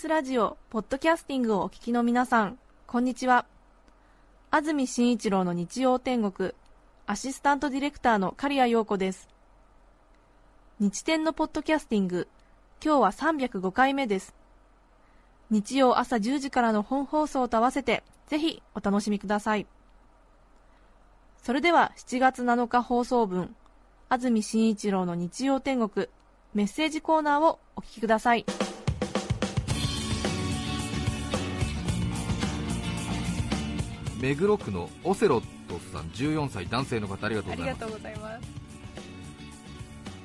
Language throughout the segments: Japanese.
TBS ラジオポッドキャスティングをお聞きの皆さんこんにちは。安住紳一郎の日曜天国アシスタントディレクターの刈谷陽子です。日天のポッドキャスティング今日は305回目です。日曜朝10時からの本放送と合わせてぜひお楽しみください。それでは7月7日放送分安住紳一郎の日曜天国メッセージコーナーをお聞きください。目黒区のオセロットさん14歳男性の方ありがとうございます。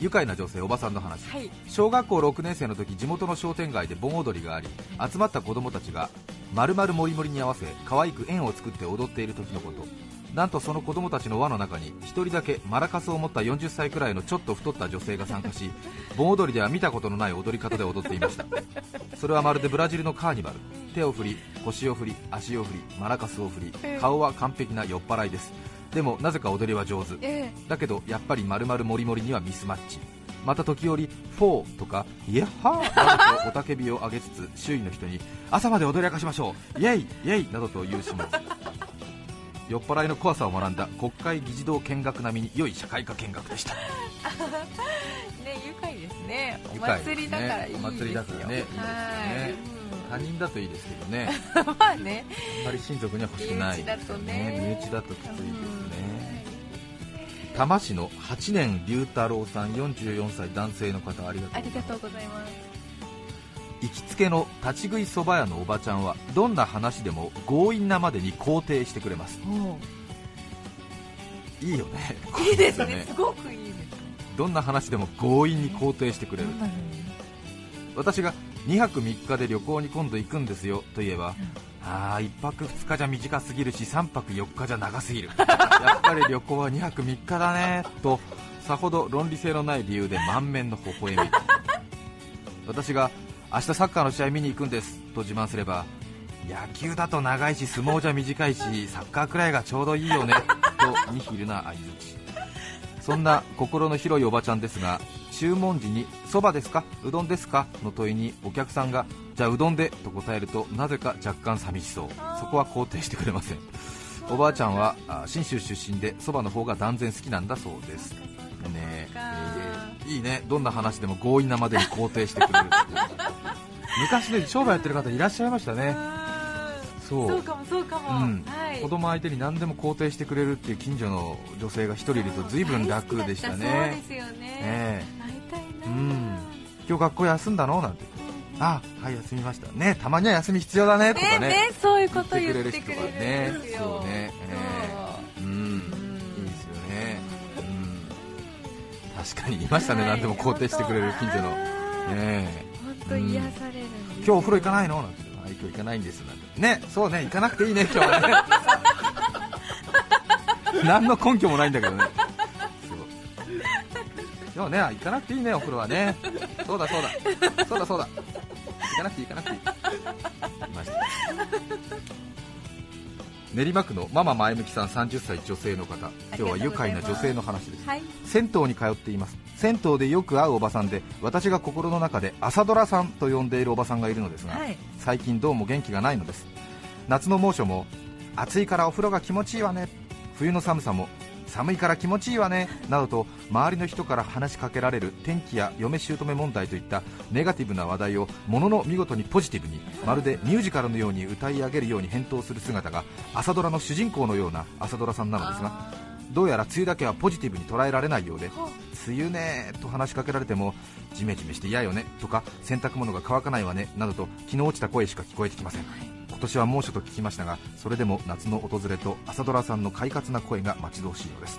愉快な女性おばさんの話、はい。小学校6年生の時地元の商店街で盆踊りがあり集まった子供たちが丸々もりもりに合わせ可愛く円を作って踊っている時のことなんとその子供たちの輪の中に1人だけマラカスを持った40歳くらいのちょっと太った女性が参加し盆踊りでは見たことのない踊り方で踊っていました。それはまるでブラジルのカーニバル。手を振り腰を振り足を振りマラカスを振り。顔は完璧な酔っ払いです。でもなぜか踊りは上手。えだけどやっぱり丸々もりもりにはミスマッチ。また時折フォーとかイエッハーなどと雄たけびを上げつつ周囲の人に朝まで踊り明かしましょう。イエイイエイなどと言う始末酔っ払いの怖さを学んだ国会議事堂見学並みに良い社会科見学でした。ね愉快ですね。お祭りだからいいですよ。お祭りだからねい。いですよね。他人だといいですけどね。はい まあね。あんまり親族には欲しくない身内だとね。身内だときついですね。多摩市の8年龍太郎さん44歳男性の方ありがとうございます行きつけの立ち食いそば屋のおばちゃんはどんな話でも強引なまでに肯定してくれます。いいよね。いいですこううね。すごくいいです。どんな話でも強引に肯定してくれる。私が2泊3日で旅行に今度行くんですよと言えば、ああ1泊2日じゃ短すぎるし3泊4日じゃ長すぎる。やっぱり旅行は2泊3日だね。とさほど論理性のない理由で満面の微笑み。私が明日サッカーの試合見に行くんです。と自慢すれば野球だと長いし相撲じゃ短いしサッカーくらいがちょうどいいよね。とニヒルな相づちそんな心の広いおばちゃんですが注文時に「そばですか？うどんですか?」の問いにお客さんが「じゃあうどんで」と答えるとなぜか若干寂しそう。そこは肯定してくれません。おばあちゃんはあ信州出身でそばの方が断然好きなんだそうです。ねえー。いいね。どんな話でも強引なまでに肯定してくれる昔ね商売やってる方いらっしゃいましたね。そう。そうかもそうかも、うん。はい。子供相手に何でも肯定してくれるっていう近所の女性が一人いると随分楽でしたそうねですよね。ねうん。今日学校休んだの？なんて。あはい休みました。ねたまには休み必要だねとかね。ねねそういうこと言言ってくれる人がねそうね。ええ。う。ん。いいですよね。うん。確かにいましたね。はい。何でも肯定してくれる近所の。ねえと癒されるん。です今日お風呂行かないの？なんてあ今日行かないんです。なんて。ねそうね行かなくていいね今日はね。何の根拠もないんだけどね。そう。今日ね行かなくていいねお風呂はね。そうだそうだ。そうだそうだ。行かなくていい行かなくていい。いました。練馬区のママ前向きさん30歳女性の方。今日は愉快な女性の話です。はい。銭湯に通っています。銭湯でよく会うおばさんで私が心の中で朝ドラさんと呼んでいるおばさんがいるのですが、はい。最近どうも元気がないのです。夏の猛暑も暑いからお風呂が気持ちいいわね。冬の寒さも寒いから気持ちいいわねなどと周りの人から話しかけられる天気や嫁姑問題といったネガティブな話題をものの見事にポジティブにまるでミュージカルのように歌い上げるように返答する姿が朝ドラの主人公のような朝ドラさんなのですがどうやら梅雨だけはポジティブに捉えられないようで梅雨ねと話しかけられてもジメジメして嫌よねとか洗濯物が乾かないわねなどと気の落ちた声しか聞こえてきません。今年は猛暑と聞きましたがそれでも夏の訪れと朝ドラさんの快活な声が待ち遠しいのです。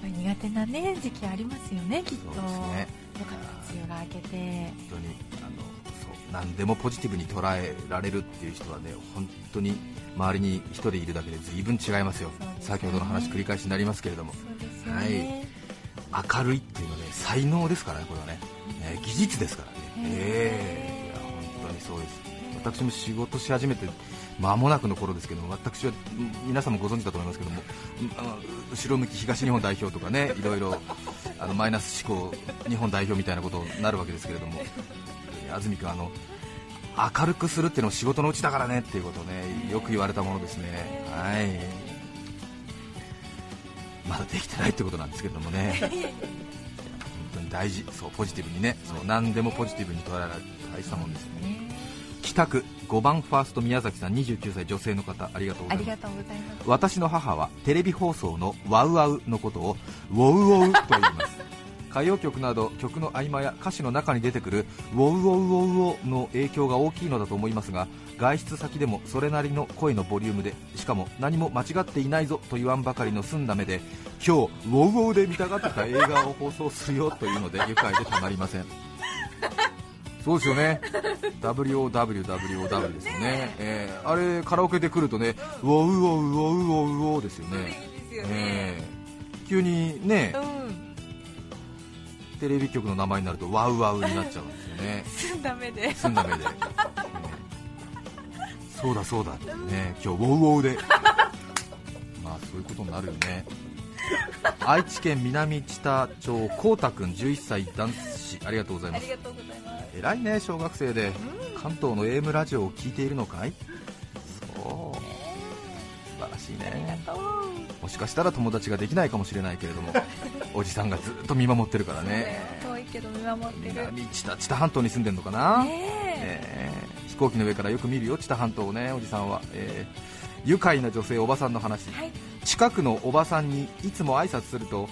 ぱり苦手なね時期ありますよねきっと。そうですね。よかったですよが明けて。本当にあのそう何でもポジティブに捉えられるっていう人はね本当に周りに一人いるだけで随分違いますよ。ね。先ほどの話繰り返しになりますけれども。そうですよね、明るいっていうのはね才能ですからねこれはね、ね技術ですからね。ええ私も仕事し始めて間もなくの頃ですけど私は皆さんもご存知だと思いますけども後ろ向き東日本代表とかねいろいろあのマイナス思考日本代表みたいなことになるわけですけれども安住君あの明るくするっていうのも仕事のうちだからねっていうことをねよく言われたものですね。はい。まだできてないってことなんですけどもね。本当に大事そうポジティブにねそう何でもポジティブに捉えられる大したもんですよね。北区5番ファースト宮崎さん29歳女性の方ありがとうございます。ありがとうございます。私の母はテレビ放送のワウワウのことをウォウウォウと言います。歌謡曲など曲の合間や歌詞の中に出てくるウォウウォウウォウウォの影響が大きいのだと思いますが外出先でもそれなりの声のボリュームでしかも何も間違っていないぞと言わんばかりの澄んだ目で今日ウォウウォウで見たがってた映画を放送するよというので愉快でたまりませんそうですよね。WOWWOW ですよね。えーあれカラオケで来るとねウォウウォウウォウウォウウォウですよね。えー急にねうん。テレビ局の名前になるとワウワウになっちゃうんですよね。澄んだ目で。澄んだ目で、ね そうだそうだってね今日ウォウウォウで。まあそういうことになるよね。愛知県南知多町こうたくん11歳男子。ありがとうございます偉いね小学生で。関東の AM ラジオを聞いているのかい？そう。素晴らしいね。ともしかしたら友達ができないかもしれないけれども おじさんがずっと見守ってるからね。遠いけど見守ってる。南知多知多半島に住んでるのかな、ねえ。え。ー飛行機の上からよく見るよ知多半島をねおじさんは、えー愉快な女性おばさんの話、はい。近くのおばさんにいつも挨拶すると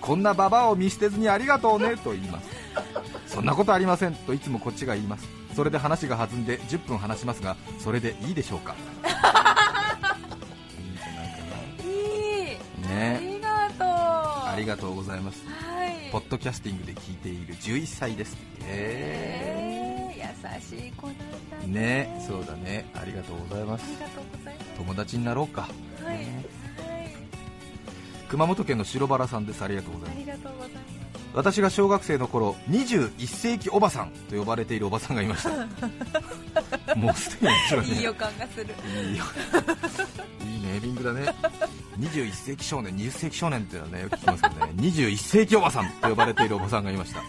こんなババアを見捨てずにありがとうねと言いますそんなことありませんといつもこっちが言います。それで話が弾んで10分話しますがそれでいいでしょうか？いいんじゃないかいいなあねりがとう。ありがとうございます。はい。ポッドキャスティングで聞いている11歳ですええー優しい子なんだー、ねそうだね。ありがとうございます。友達になろうか。すはい。ね。はい。熊本県の白バラさんです。ありがとうございます。ありがとうございます私が小学生の頃21世紀おばさんと呼ばれているおばさんがいました。もうすでに面白いね。いい予感がする。いいよ。いいネーミングだね。21世紀少年20世紀少年っていうのはねよく聞きますけどね。21世紀おばさんと呼ばれているおばさんがいました。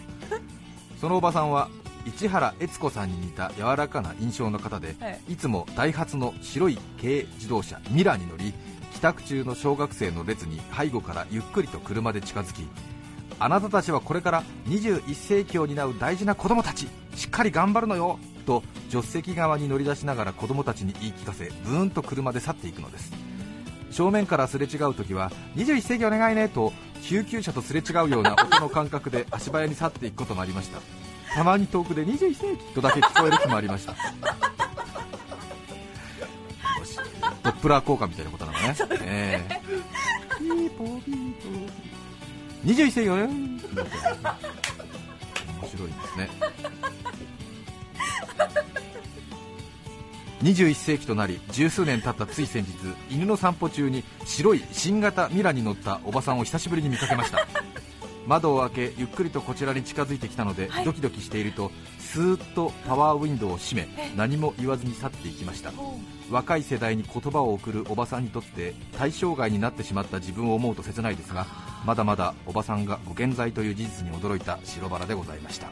そのおばさんは市原悦子さんに似た柔らかな印象の方で、はい。いつもダイハツの白い軽自動車ミラーに乗り帰宅中の小学生の列に背後からゆっくりと車で近づきあなたたちはこれから21世紀を担う大事な子供たちしっかり頑張るのよと助手席側に乗り出しながら子供たちに言い聞かせブーンと車で去っていくのです。正面からすれ違う時は21世紀お願いねと救急車とすれ違うような音の感覚で足早に去っていくこともありました。たまに遠くで21世紀とだけ聞こえる日もありました。ドップラー効果みたいなことなのね。ええピーポーピーポー21世紀よね。面白いですね。21世紀となり十数年経ったつい先日犬の散歩中に白い新型ミラに乗ったおばさんを久しぶりに見かけました窓を開けゆっくりとこちらに近づいてきたので、ドキドキしているとスーッとパワーウィンドウを閉め何も言わずに去っていきました。若い世代に言葉を送るおばさんにとって対象外になってしまった自分を思うと切ないですがまだまだおばさんがご健在という事実に驚いた白バラでございました。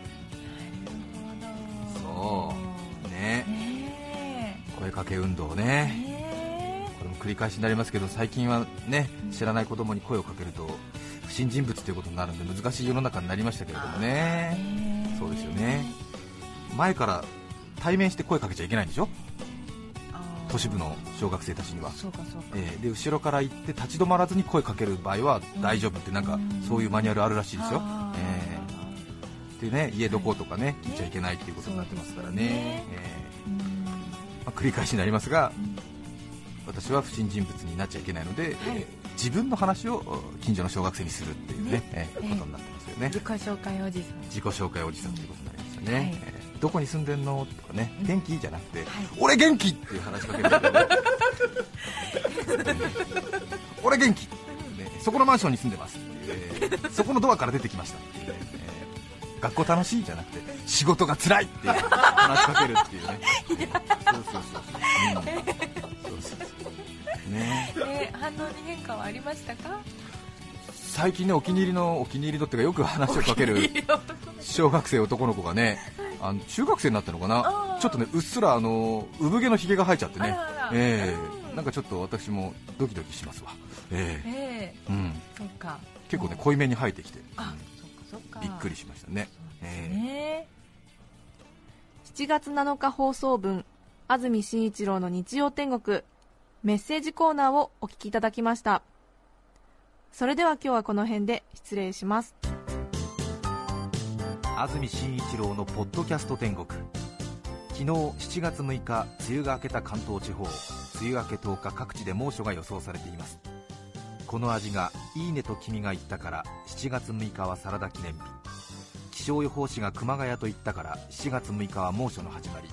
そうね。ね声かけ運動ね。これも繰り返しになりますけど最近はね知らない子供に声をかけると不審人物ということになるんで難しい世の中になりましたけれどもえねそうですよね。前から対面して声かけちゃいけないんでしょ？都市部の小学生たちには。えーで後ろから行って立ち止まらずに声かける場合は大丈夫ってなんかそういうマニュアルあるらしいですよ、えー。でね家どことかね聞い。ちゃいけないっていうことになってますからね。えうん。ーまあ繰り返しになりますが私は不審人物になっちゃいけないので、えー自分の話を近所の小学生にするっていうねね。えーええことになってますよね。自己紹介おじさん。自己紹介おじさんということになりましたね、はい。えーどこに住んでんの？とかね元気？じゃなくて、はい。俺元気っていう話しかけるんだよね俺元気、ね、そこのマンションに住んでますえーそこのドアから出てきましたえー学校楽しいじゃなくて仕事が辛いって話しかけるっていうね。そうそうそうそう、うん、そうそうそうね。えー反応に変化はありましたか？最近ねお気に入りのお気に入りのっていうかよく話をかける小学生男の子がねあの中学生になったのかな？ちょっとねうっすらあの産毛のひげが生えちゃってね。えうん。えなんかちょっと私もドキドキしますわ。ええ。ええ。うん。そっか。結構ね濃いめに生えてきて。あそっかそっか。びっくりしましたね。ええ。ね7月7日放送分安住紳一郎の日曜天国メッセージコーナーをお聞きいただきました。それでは今日はこの辺で失礼します。安住紳一郎のポッドキャスト天国。昨日7月6日梅雨が明けた関東地方梅雨明け10日各地で猛暑が予想されています。この味がいいねと君が言ったから7月6日はサラダ記念日。気象予報士が熊谷と言ったから7月6日は猛暑の始まり。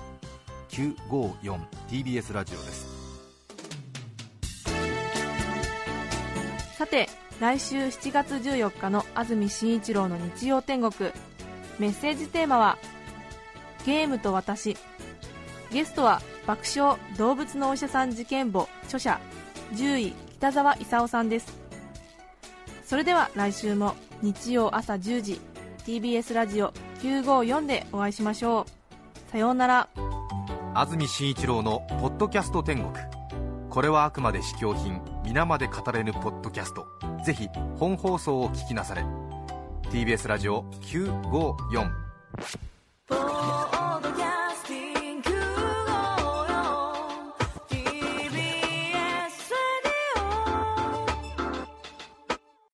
954TBS ラジオです。て来週7月14日の安住紳一郎の日曜天国。メッセージテーマは「ゲームと私」ゲストは爆笑動物のお医者さん事件簿著者獣医北澤勲さんです。それでは来週も日曜朝10時 TBS ラジオ954でお会いしましょう。さようなら。安住紳一郎の「ポッドキャスト天国」これはあくまで試供品。皆まで語れぬポッドキャスト。ぜひ本放送を聞きなされ。TBS ラジオ954